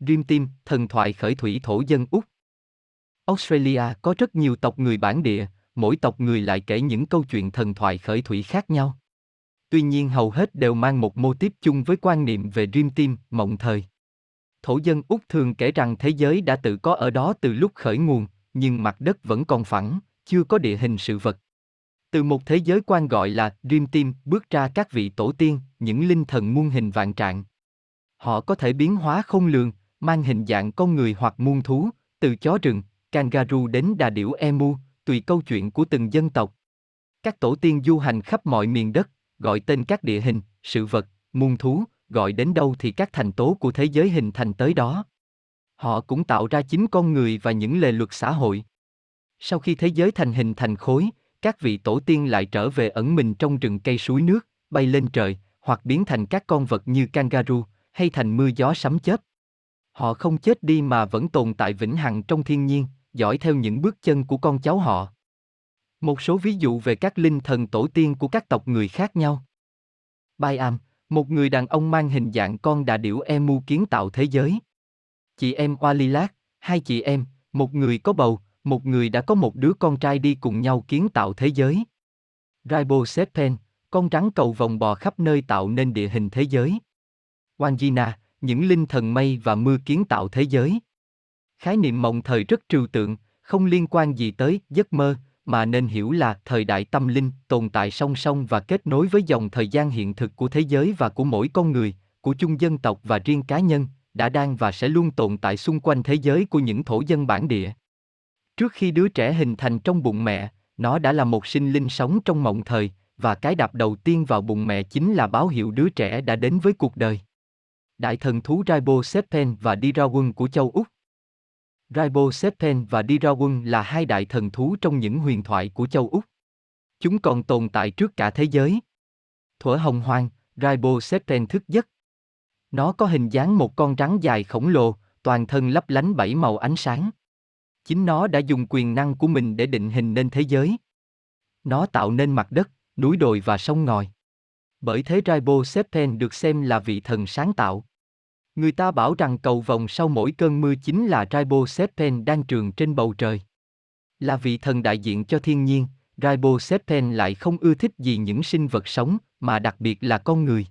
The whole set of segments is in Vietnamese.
Dream Team, thần thoại khởi thủy thổ dân Úc. Australia có rất nhiều tộc người bản địa, mỗi tộc người lại kể những câu chuyện thần thoại khởi thủy khác nhau. Tuy nhiên hầu hết đều mang một mô típ chung với quan niệm về Dream Team, mộng thời. Thổ dân Úc thường kể rằng thế giới đã tự có ở đó từ lúc khởi nguồn, nhưng mặt đất vẫn còn phẳng, chưa có địa hình sự vật. Từ một thế giới quan gọi là Dream Team bước ra các vị tổ tiên, những linh thần muôn hình vạn trạng. Họ có thể biến hóa không lường, mang hình dạng con người hoặc muôn thú, từ chó rừng, kangaroo đến đà điểu emu, tùy câu chuyện của từng dân tộc. Các tổ tiên du hành khắp mọi miền đất, gọi tên các địa hình, sự vật, muôn thú, gọi đến đâu thì các thành tố của thế giới hình thành tới đó. Họ cũng tạo ra chính con người và những lề luật xã hội. Sau khi thế giới thành hình thành khối, các vị tổ tiên lại trở về ẩn mình trong rừng cây suối nước, bay lên trời, hoặc biến thành các con vật như kangaroo, hay thành mưa gió sấm chớp. Họ không chết đi mà vẫn tồn tại vĩnh hằng trong thiên nhiên, dõi theo những bước chân của con cháu họ. Một số ví dụ về các linh thần tổ tiên của các tộc người khác nhau. Baiam, một người đàn ông mang hình dạng con đà điểu emu kiến tạo thế giới. Chị em Walilat, hai chị em, một người có bầu, một người đã có một đứa con trai đi cùng nhau kiến tạo thế giới. Ribosephen, con rắn cầu vòng bò khắp nơi tạo nên địa hình thế giới. Wangina, những linh thần mây và mưa kiến tạo thế giới. Khái niệm mộng thời rất trừu tượng, không liên quan gì tới giấc mơ, mà nên hiểu là thời đại tâm linh tồn tại song song và kết nối với dòng thời gian hiện thực của thế giới và của mỗi con người, của chung dân tộc và riêng cá nhân, đã đang và sẽ luôn tồn tại xung quanh thế giới của những thổ dân bản địa. Trước khi đứa trẻ hình thành trong bụng mẹ, nó đã là một sinh linh sống trong mộng thời, và cái đạp đầu tiên vào bụng mẹ chính là báo hiệu đứa trẻ đã đến với cuộc đời. Đại thần thú Ribosephen và Dirawan của châu Úc Ribosephen và Dirawan là hai đại thần thú trong những huyền thoại của châu Úc. Chúng còn tồn tại trước cả thế giới. Thuở hồng hoang, Ribosephen thức giấc. Nó có hình dáng một con rắn dài khổng lồ, toàn thân lấp lánh bảy màu ánh sáng. Chính nó đã dùng quyền năng của mình để định hình nên thế giới. Nó tạo nên mặt đất, núi đồi và sông ngòi. Bởi thế Ribosephen được xem là vị thần sáng tạo. Người ta bảo rằng cầu vồng sau mỗi cơn mưa chính là Ribosephen đang trường trên bầu trời. Là vị thần đại diện cho thiên nhiên, Ribosephen lại không ưa thích gì những sinh vật sống, mà đặc biệt là con người.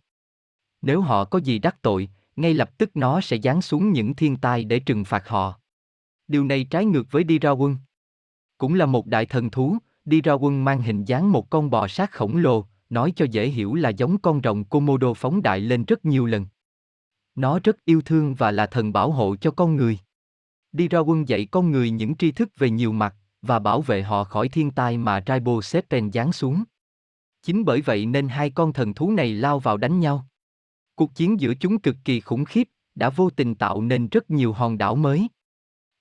Nếu họ có gì đắc tội, ngay lập tức nó sẽ giáng xuống những thiên tai để trừng phạt họ. Điều này trái ngược với Dirawan. Cũng là một đại thần thú, Dirawan mang hình dáng một con bò sát khổng lồ, nói cho dễ hiểu là giống con rồng Komodo phóng đại lên rất nhiều lần. Nó rất yêu thương và là thần bảo hộ cho con người. Đi ra quân dạy con người những tri thức về nhiều mặt, và bảo vệ họ khỏi thiên tai mà Raibo Serpent giáng xuống. Chính bởi vậy nên hai con thần thú này lao vào đánh nhau. Cuộc chiến giữa chúng cực kỳ khủng khiếp, đã vô tình tạo nên rất nhiều hòn đảo mới.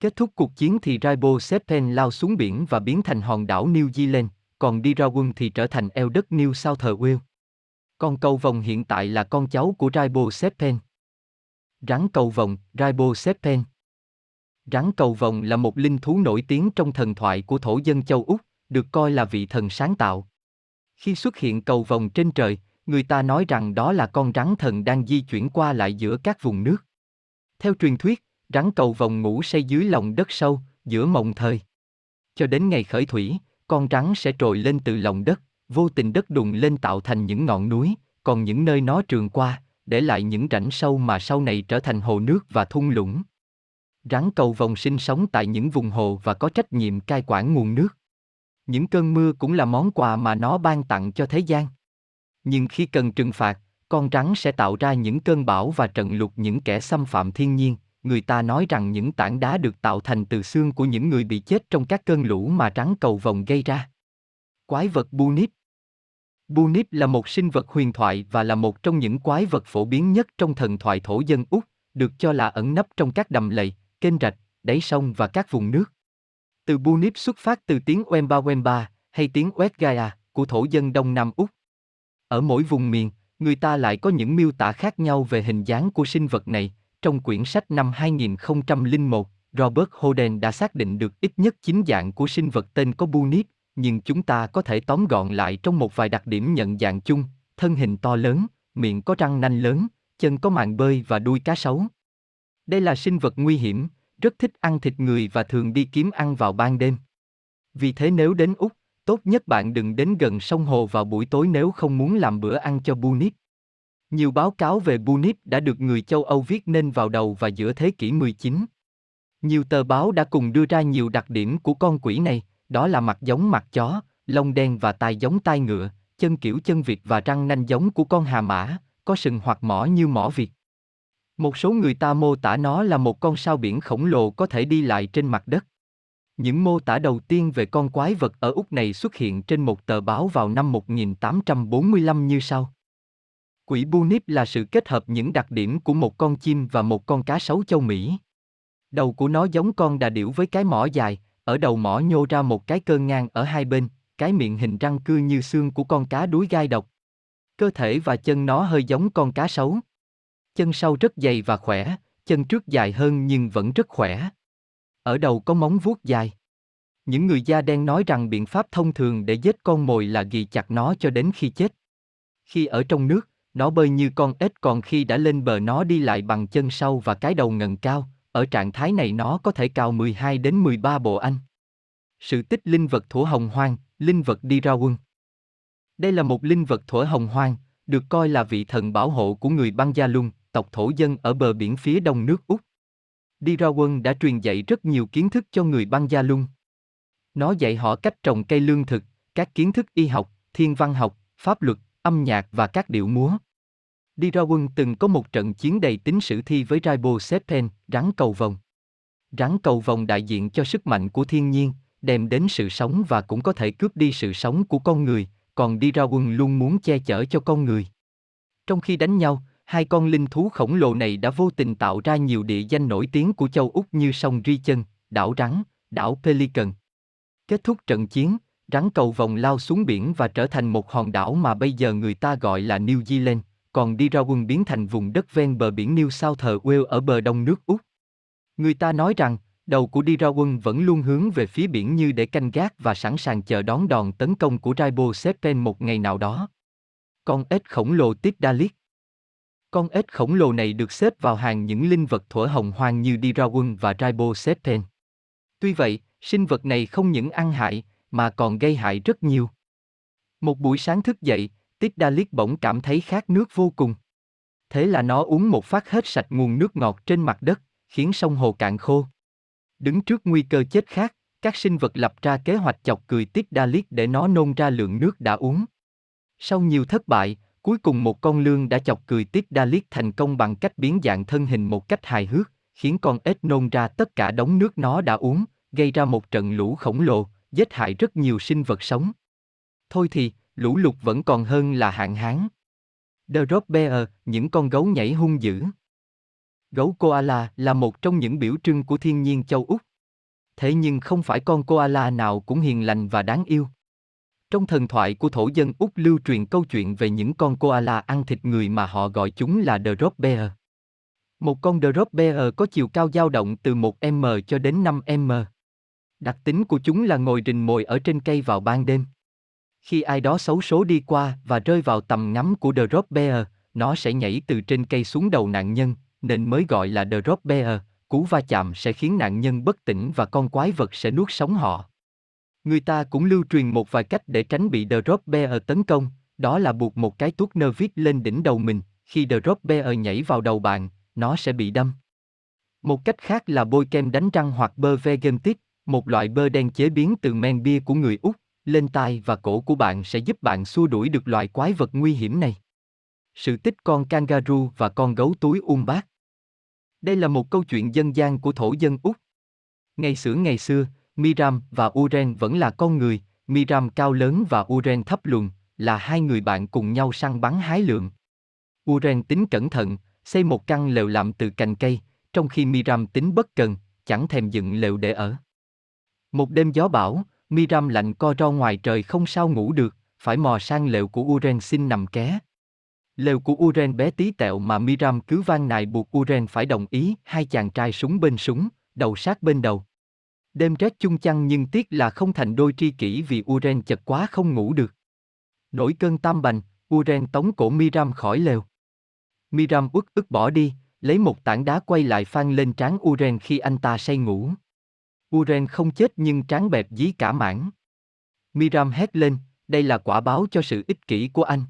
Kết thúc cuộc chiến thì Raibo Sepen lao xuống biển và biến thành hòn đảo New Zealand, còn đi ra quân thì trở thành eo đất New South Wales. Con cầu vòng hiện tại là con cháu của Raibo Seppen. Rắn cầu vồng, Ribosephen. Rắn cầu vồng là một linh thú nổi tiếng trong thần thoại của thổ dân châu Úc, được coi là vị thần sáng tạo. Khi xuất hiện cầu vồng trên trời, người ta nói rằng đó là con rắn thần đang di chuyển qua lại giữa các vùng nước. Theo truyền thuyết, rắn cầu vồng ngủ say dưới lòng đất sâu, giữa mộng thời. Cho đến ngày khởi thủy, con rắn sẽ trồi lên từ lòng đất, vô tình đất đùng lên tạo thành những ngọn núi, còn những nơi nó trường qua, để lại những rãnh sâu mà sau này trở thành hồ nước và thung lũng. Rắn cầu vòng sinh sống tại những vùng hồ và có trách nhiệm cai quản nguồn nước. Những cơn mưa cũng là món quà mà nó ban tặng cho thế gian. Nhưng khi cần trừng phạt, con rắn sẽ tạo ra những cơn bão và trận lụt những kẻ xâm phạm thiên nhiên. Người ta nói rằng những tảng đá được tạo thành từ xương của những người bị chết trong các cơn lũ mà rắn cầu vồng gây ra. Quái vật Bunip Bunip là một sinh vật huyền thoại và là một trong những quái vật phổ biến nhất trong thần thoại thổ dân Úc, được cho là ẩn nấp trong các đầm lầy, kênh rạch, đáy sông và các vùng nước. Từ Bunip xuất phát từ tiếng Wemba Wemba hay tiếng Westgaia của thổ dân Đông Nam Úc. Ở mỗi vùng miền, người ta lại có những miêu tả khác nhau về hình dáng của sinh vật này. Trong quyển sách năm 2001, Robert Holden đã xác định được ít nhất 9 dạng của sinh vật tên có Bunip, nhưng chúng ta có thể tóm gọn lại trong một vài đặc điểm nhận dạng chung, thân hình to lớn, miệng có răng nanh lớn, chân có màng bơi và đuôi cá sấu. Đây là sinh vật nguy hiểm, rất thích ăn thịt người và thường đi kiếm ăn vào ban đêm. Vì thế nếu đến Úc, tốt nhất bạn đừng đến gần sông hồ vào buổi tối nếu không muốn làm bữa ăn cho Bunip. Nhiều báo cáo về Bunip đã được người châu Âu viết nên vào đầu và giữa thế kỷ 19. Nhiều tờ báo đã cùng đưa ra nhiều đặc điểm của con quỷ này, đó là mặt giống mặt chó, lông đen và tai giống tai ngựa, chân kiểu chân vịt và răng nanh giống của con hà mã, có sừng hoặc mỏ như mỏ vịt. Một số người ta mô tả nó là một con sao biển khổng lồ có thể đi lại trên mặt đất. Những mô tả đầu tiên về con quái vật ở Úc này xuất hiện trên một tờ báo vào năm 1845 như sau. Quỷ Bunip là sự kết hợp những đặc điểm của một con chim và một con cá sấu châu Mỹ. Đầu của nó giống con đà điểu với cái mỏ dài, ở đầu mỏ nhô ra một cái cơ ngang ở hai bên, cái miệng hình răng cưa như xương của con cá đuối gai độc. Cơ thể và chân nó hơi giống con cá sấu. Chân sau rất dày và khỏe, chân trước dài hơn nhưng vẫn rất khỏe. Ở đầu có móng vuốt dài. Những người da đen nói rằng biện pháp thông thường để giết con mồi là ghi chặt nó cho đến khi chết. Khi ở trong nước, nó bơi như con ếch còn khi đã lên bờ nó đi lại bằng chân sau và cái đầu ngần cao, ở trạng thái này nó có thể cao 12 đến 13 bộ anh. Sự tích linh vật thủa hồng hoang, linh vật đi ra quân. Đây là một linh vật thủa hồng hoang, được coi là vị thần bảo hộ của người băng gia lung, tộc thổ dân ở bờ biển phía đông nước Úc. Đi ra quân đã truyền dạy rất nhiều kiến thức cho người băng gia lung. Nó dạy họ cách trồng cây lương thực, các kiến thức y học, thiên văn học, pháp luật, âm nhạc và các điệu múa. Đi ra quân từng có một trận chiến đầy tính sử thi với Raibo Sepen, rắn cầu vồng. Rắn cầu vồng đại diện cho sức mạnh của thiên nhiên, đem đến sự sống và cũng có thể cướp đi sự sống của con người, còn đi ra quân luôn muốn che chở cho con người. Trong khi đánh nhau, hai con linh thú khổng lồ này đã vô tình tạo ra nhiều địa danh nổi tiếng của châu Úc như sông Ri Chân, đảo Rắn, đảo Pelican. Kết thúc trận chiến, rắn cầu vòng lao xuống biển và trở thành một hòn đảo mà bây giờ người ta gọi là New Zealand, còn đi ra quân biến thành vùng đất ven bờ biển New South Wales ở bờ đông nước Úc. Người ta nói rằng, đầu của đi ra quân vẫn luôn hướng về phía biển như để canh gác và sẵn sàng chờ đón đòn tấn công của Raibo Sepen một ngày nào đó. Con ếch khổng lồ Dalit Con ếch khổng lồ này được xếp vào hàng những linh vật thuở hồng hoang như đi ra quân và Raibo Sepen. Tuy vậy, sinh vật này không những ăn hại, mà còn gây hại rất nhiều. Một buổi sáng thức dậy, Dalit bỗng cảm thấy khát nước vô cùng. Thế là nó uống một phát hết sạch nguồn nước ngọt trên mặt đất, khiến sông hồ cạn khô. Đứng trước nguy cơ chết khát, các sinh vật lập ra kế hoạch chọc cười Tiết Dalit để nó nôn ra lượng nước đã uống. Sau nhiều thất bại, cuối cùng một con lương đã chọc cười Tiết Dalit thành công bằng cách biến dạng thân hình một cách hài hước, khiến con ếch nôn ra tất cả đống nước nó đã uống, gây ra một trận lũ khổng lồ, giết hại rất nhiều sinh vật sống. Thôi thì, lũ lụt vẫn còn hơn là hạn hán. The Rock Bear, những con gấu nhảy hung dữ. Gấu koala là một trong những biểu trưng của thiên nhiên châu Úc. Thế nhưng không phải con koala nào cũng hiền lành và đáng yêu. Trong thần thoại của thổ dân Úc lưu truyền câu chuyện về những con koala ăn thịt người mà họ gọi chúng là The Rock Bear. Một con The Rock Bear có chiều cao dao động từ 1m cho đến 5m. Đặc tính của chúng là ngồi rình mồi ở trên cây vào ban đêm. Khi ai đó xấu số đi qua và rơi vào tầm ngắm của The Rock Bear, nó sẽ nhảy từ trên cây xuống đầu nạn nhân, nên mới gọi là The Rock Bear, cú va chạm sẽ khiến nạn nhân bất tỉnh và con quái vật sẽ nuốt sống họ. Người ta cũng lưu truyền một vài cách để tránh bị The Rock Bear tấn công, đó là buộc một cái tuốt nơ vít lên đỉnh đầu mình, khi The Rock Bear nhảy vào đầu bạn, nó sẽ bị đâm. Một cách khác là bôi kem đánh răng hoặc bơ vegan tip, một loại bơ đen chế biến từ men bia của người Úc, lên tai và cổ của bạn sẽ giúp bạn xua đuổi được loại quái vật nguy hiểm này. Sự tích con kangaroo và con gấu túi um bát. Đây là một câu chuyện dân gian của thổ dân Úc. Ngày xưa ngày xưa, Miram và Uren vẫn là con người, Miram cao lớn và Uren thấp lùn, là hai người bạn cùng nhau săn bắn hái lượm. Uren tính cẩn thận, xây một căn lều làm từ cành cây, trong khi Miram tính bất cần, chẳng thèm dựng lều để ở. Một đêm gió bão, Miram lạnh co ro ngoài trời không sao ngủ được, phải mò sang lều của Uren xin nằm ké. Lều của Uren bé tí tẹo mà Miram cứ van nài buộc Uren phải đồng ý, hai chàng trai súng bên súng, đầu sát bên đầu. Đêm rét chung chăn nhưng tiếc là không thành đôi tri kỷ vì Uren chật quá không ngủ được. Nổi cơn tam bành, Uren tống cổ Miram khỏi lều. Miram uất ức bỏ đi, lấy một tảng đá quay lại phan lên trán Uren khi anh ta say ngủ. Uren không chết nhưng trán bẹp dí cả mảng. Miram hét lên, đây là quả báo cho sự ích kỷ của anh.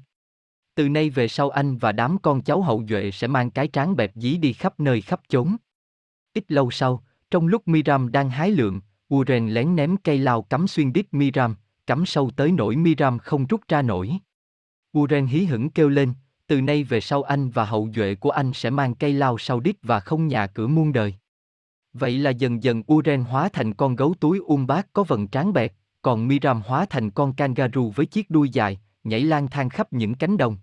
Từ nay về sau anh và đám con cháu hậu duệ sẽ mang cái trán bẹp dí đi khắp nơi khắp chốn. Ít lâu sau, trong lúc Miram đang hái lượm, Uren lén ném cây lao cắm xuyên đít Miram, cắm sâu tới nỗi Miram không rút ra nổi. Uren hí hửng kêu lên, từ nay về sau anh và hậu duệ của anh sẽ mang cây lao sau đít và không nhà cửa muôn đời. Vậy là dần dần Uren hóa thành con gấu túi um bát có vần trán bẹt, còn Miram hóa thành con kangaroo với chiếc đuôi dài, nhảy lang thang khắp những cánh đồng.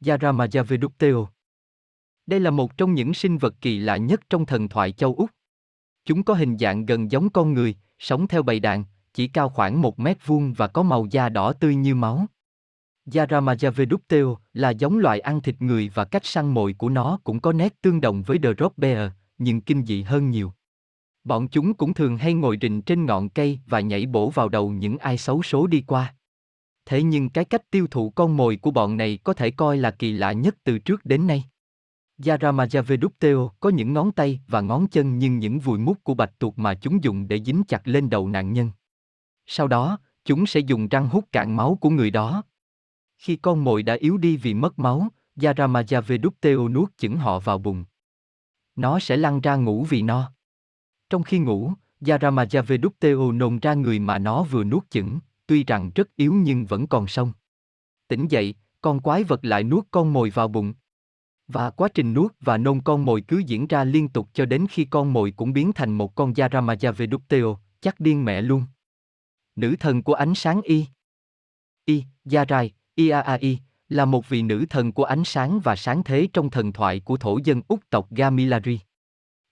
Yaramajavedupteo Đây là một trong những sinh vật kỳ lạ nhất trong thần thoại châu Úc. Chúng có hình dạng gần giống con người, sống theo bầy đàn, chỉ cao khoảng một mét vuông và có màu da đỏ tươi như máu. Yaramajavedupteo là giống loài ăn thịt người và cách săn mồi của nó cũng có nét tương đồng với The Rock Bear, nhưng kinh dị hơn nhiều. Bọn chúng cũng thường hay ngồi rình trên ngọn cây và nhảy bổ vào đầu những ai xấu số đi qua. Thế nhưng cái cách tiêu thụ con mồi của bọn này có thể coi là kỳ lạ nhất từ trước đến nay. Yaramajavedupteo có những ngón tay và ngón chân nhưng những vùi mút của bạch tuộc mà chúng dùng để dính chặt lên đầu nạn nhân. Sau đó, chúng sẽ dùng răng hút cạn máu của người đó. Khi con mồi đã yếu đi vì mất máu, Yaramajavedupteo nuốt chửng họ vào bụng. Nó sẽ lăn ra ngủ vì no. Trong khi ngủ, Yaramajavedupteo nôn ra người mà nó vừa nuốt chửng, tuy rằng rất yếu nhưng vẫn còn sống. Tỉnh dậy, con quái vật lại nuốt con mồi vào bụng. Và quá trình nuốt và nôn con mồi cứ diễn ra liên tục cho đến khi con mồi cũng biến thành một con Yaramajavedupteo, chắc điên mẹ luôn. Nữ thần của ánh sáng Y Y, Yarai, Iaai là một vị nữ thần của ánh sáng và sáng thế trong thần thoại của thổ dân Úc tộc Gamilari.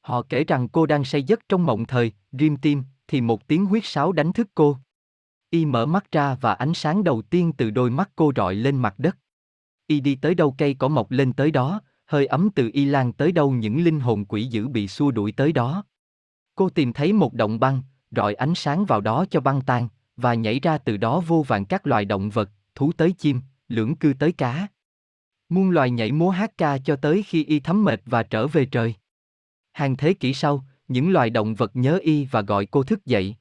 Họ kể rằng cô đang say giấc trong mộng thời, rim tim, thì một tiếng huyết sáo đánh thức cô. Y mở mắt ra và ánh sáng đầu tiên từ đôi mắt cô rọi lên mặt đất. Y đi tới đâu cây cỏ mọc lên tới đó, hơi ấm từ Y lan tới đâu những linh hồn quỷ dữ bị xua đuổi tới đó. Cô tìm thấy một động băng, rọi ánh sáng vào đó cho băng tan, và nhảy ra từ đó vô vàng các loài động vật, thú tới chim, lưỡng cư tới cá. Muôn loài nhảy múa hát ca cho tới khi y thấm mệt và trở về trời. Hàng thế kỷ sau, những loài động vật nhớ y và gọi cô thức dậy.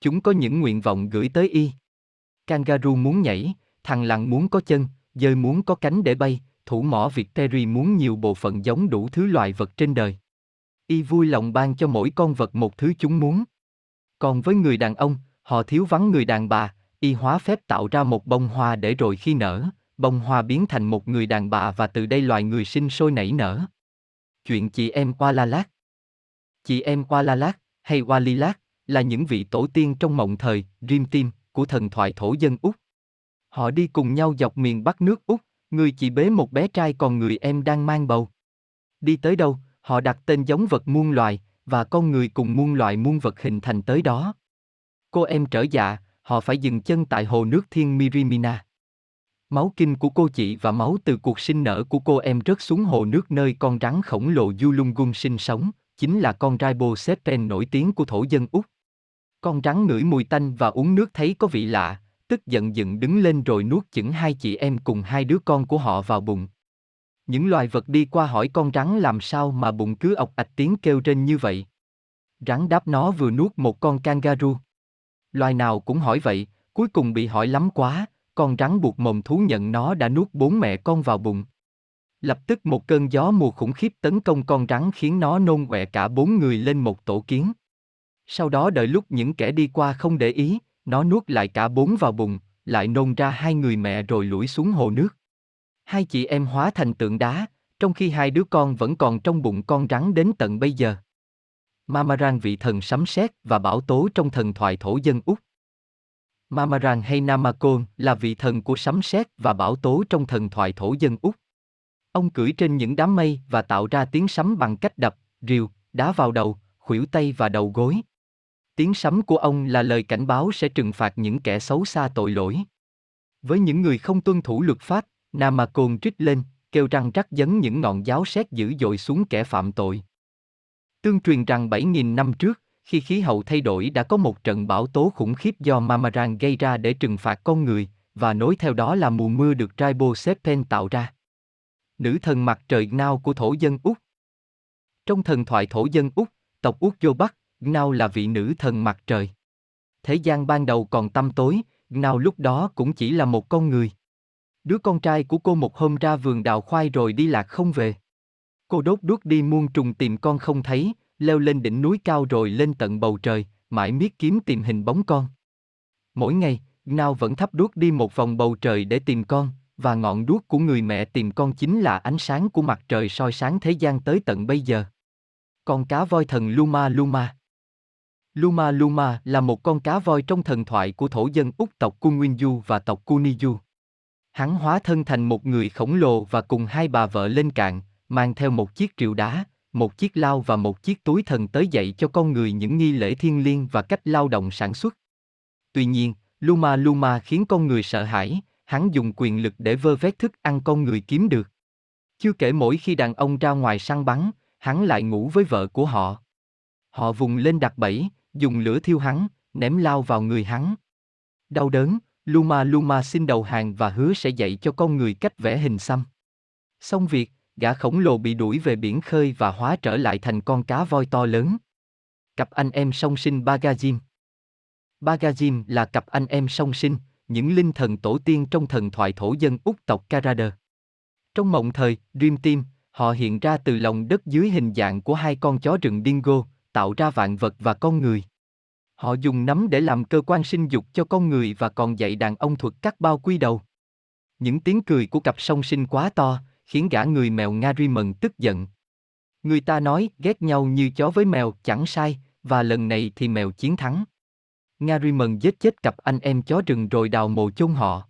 Chúng có những nguyện vọng gửi tới y. Kangaroo muốn nhảy, thằng lằn muốn có chân, dơi muốn có cánh để bay, thủ mỏ Việt Terry muốn nhiều bộ phận giống đủ thứ loài vật trên đời. Y vui lòng ban cho mỗi con vật một thứ chúng muốn. Còn với người đàn ông, họ thiếu vắng người đàn bà, y hóa phép tạo ra một bông hoa để rồi khi nở, bông hoa biến thành một người đàn bà và từ đây loài người sinh sôi nảy nở. Chuyện chị em qua La lát, Chị em qua La lát hay qua Li lát là những vị tổ tiên trong mộng thời, Dream Team của thần thoại thổ dân Úc. Họ đi cùng nhau dọc miền Bắc nước Úc, người chị bế một bé trai còn người em đang mang bầu. Đi tới đâu, họ đặt tên giống vật muôn loài, và con người cùng muôn loài muôn vật hình thành tới đó. Cô em trở dạ, họ phải dừng chân tại hồ nước thiên Mirimina. Máu kinh của cô chị và máu từ cuộc sinh nở của cô em rớt xuống hồ nước nơi con rắn khổng lồ Yulungun sinh sống, chính là con Ribosepten nổi tiếng của thổ dân Úc. Con rắn ngửi mùi tanh và uống nước thấy có vị lạ, tức giận dựng đứng lên rồi nuốt chửng hai chị em cùng hai đứa con của họ vào bụng. Những loài vật đi qua hỏi con rắn làm sao mà bụng cứ ọc ạch tiếng kêu trên như vậy. Rắn đáp nó vừa nuốt một con kangaroo. Loài nào cũng hỏi vậy, cuối cùng bị hỏi lắm quá, con rắn buộc mồm thú nhận nó đã nuốt bốn mẹ con vào bụng. Lập tức một cơn gió mùa khủng khiếp tấn công con rắn khiến nó nôn quẹ cả bốn người lên một tổ kiến. Sau đó đợi lúc những kẻ đi qua không để ý, nó nuốt lại cả bốn vào bụng, lại nôn ra hai người mẹ rồi lủi xuống hồ nước. Hai chị em hóa thành tượng đá, trong khi hai đứa con vẫn còn trong bụng con rắn đến tận bây giờ. Mamaran vị thần sấm sét và bảo tố trong thần thoại thổ dân Úc. Mamaran hay Namakon là vị thần của sấm sét và bảo tố trong thần thoại thổ dân Úc. Ông cưỡi trên những đám mây và tạo ra tiếng sấm bằng cách đập, rìu, đá vào đầu, khuỷu tay và đầu gối. Tiếng sấm của ông là lời cảnh báo sẽ trừng phạt những kẻ xấu xa tội lỗi. Với những người không tuân thủ luật pháp, Namakon trích lên, kêu răng rắc dấn những ngọn giáo sét dữ dội xuống kẻ phạm tội. Tương truyền rằng 7.000 năm trước, khi khí hậu thay đổi đã có một trận bão tố khủng khiếp do Mamaran gây ra để trừng phạt con người, và nối theo đó là mùa mưa được Ribosephen tạo ra. Nữ thần mặt trời Gnao của thổ dân Úc Trong thần thoại thổ dân Úc, tộc Úc Vô Bắc, Gnao là vị nữ thần mặt trời. Thế gian ban đầu còn tăm tối, Gnao lúc đó cũng chỉ là một con người. Đứa con trai của cô một hôm ra vườn đào khoai rồi đi lạc không về. Cô đốt đuốc đi muôn trùng tìm con không thấy, leo lên đỉnh núi cao rồi lên tận bầu trời, mãi miết kiếm tìm hình bóng con. Mỗi ngày, Ngao vẫn thắp đuốc đi một vòng bầu trời để tìm con, và ngọn đuốc của người mẹ tìm con chính là ánh sáng của mặt trời soi sáng thế gian tới tận bây giờ. Con cá voi thần Luma Luma Luma Luma là một con cá voi trong thần thoại của thổ dân Úc tộc Kunwinju và tộc Kuniju. Hắn hóa thân thành một người khổng lồ và cùng hai bà vợ lên cạn, mang theo một chiếc rìu đá, một chiếc lao và một chiếc túi thần tới dạy cho con người những nghi lễ thiên liêng và cách lao động sản xuất. Tuy nhiên, Luma Luma khiến con người sợ hãi, hắn dùng quyền lực để vơ vét thức ăn con người kiếm được. Chưa kể mỗi khi đàn ông ra ngoài săn bắn, hắn lại ngủ với vợ của họ. Họ vùng lên đặt bẫy, dùng lửa thiêu hắn, ném lao vào người hắn. Đau đớn, Luma Luma xin đầu hàng và hứa sẽ dạy cho con người cách vẽ hình xăm. Xong việc, gã khổng lồ bị đuổi về biển khơi và hóa trở lại thành con cá voi to lớn. Cặp anh em song sinh Bagajim Bagajim là cặp anh em song sinh, những linh thần tổ tiên trong thần thoại thổ dân Úc tộc Karader. Trong mộng thời, Dream Team, họ hiện ra từ lòng đất dưới hình dạng của hai con chó rừng dingo, tạo ra vạn vật và con người. Họ dùng nấm để làm cơ quan sinh dục cho con người và còn dạy đàn ông thuật cắt bao quy đầu. Những tiếng cười của cặp song sinh quá to, khiến gã người mèo Ngariman tức giận. Người ta nói ghét nhau như chó với mèo chẳng sai, và lần này thì mèo chiến thắng. Ngariman giết chết cặp anh em chó rừng rồi đào mồ chôn họ.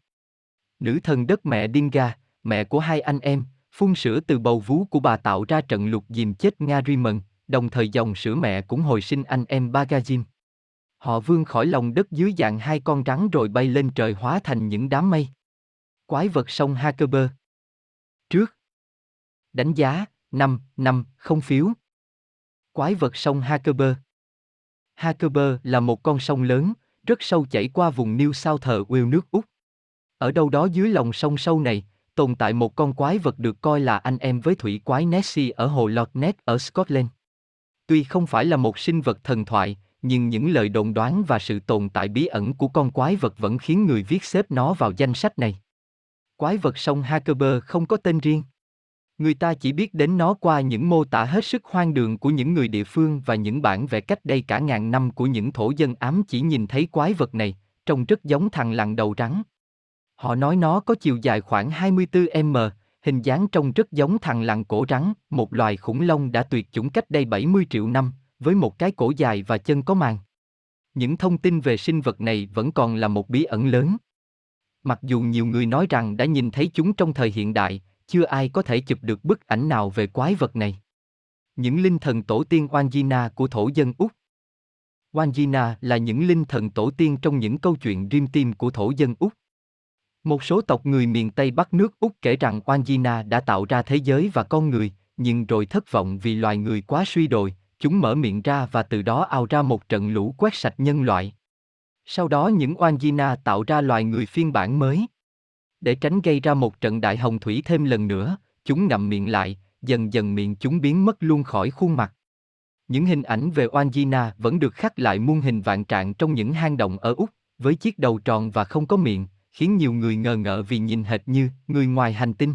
Nữ thần đất mẹ Dinga, mẹ của hai anh em, phun sữa từ bầu vú của bà tạo ra trận lục dìm chết Ngariman, đồng thời dòng sữa mẹ cũng hồi sinh anh em Bagajim. Họ vươn khỏi lòng đất dưới dạng hai con rắn rồi bay lên trời hóa thành những đám mây. Quái vật sông Hakerber. Trước Đánh giá, 5, 5, không phiếu. Quái vật sông Hackerber Hackerber là một con sông lớn, rất sâu chảy qua vùng New South Wales nước Úc. Ở đâu đó dưới lòng sông sâu này, tồn tại một con quái vật được coi là anh em với thủy quái Nessie ở hồ Loch Ness ở Scotland. Tuy không phải là một sinh vật thần thoại, nhưng những lời đồn đoán và sự tồn tại bí ẩn của con quái vật vẫn khiến người viết xếp nó vào danh sách này. Quái vật sông Hakeber không có tên riêng. Người ta chỉ biết đến nó qua những mô tả hết sức hoang đường của những người địa phương và những bản vẽ cách đây cả ngàn năm của những thổ dân ám chỉ nhìn thấy quái vật này, trông rất giống thằng lằn đầu rắn. Họ nói nó có chiều dài khoảng 24m, hình dáng trông rất giống thằng lằn cổ rắn, một loài khủng long đã tuyệt chủng cách đây 70 triệu năm, với một cái cổ dài và chân có màng. Những thông tin về sinh vật này vẫn còn là một bí ẩn lớn. Mặc dù nhiều người nói rằng đã nhìn thấy chúng trong thời hiện đại, chưa ai có thể chụp được bức ảnh nào về quái vật này. Những linh thần tổ tiên Wangina của thổ dân Úc Wangina là những linh thần tổ tiên trong những câu chuyện Dream Team của thổ dân Úc. Một số tộc người miền Tây Bắc nước Úc kể rằng Wangina đã tạo ra thế giới và con người, nhưng rồi thất vọng vì loài người quá suy đồi, chúng mở miệng ra và từ đó ao ra một trận lũ quét sạch nhân loại. Sau đó những Wangina tạo ra loài người phiên bản mới. Để tránh gây ra một trận đại hồng thủy thêm lần nữa, chúng ngậm miệng lại, dần dần miệng chúng biến mất luôn khỏi khuôn mặt. Những hình ảnh về Wangina vẫn được khắc lại muôn hình vạn trạng trong những hang động ở Úc, với chiếc đầu tròn và không có miệng, khiến nhiều người ngờ ngợ vì nhìn hệt như người ngoài hành tinh.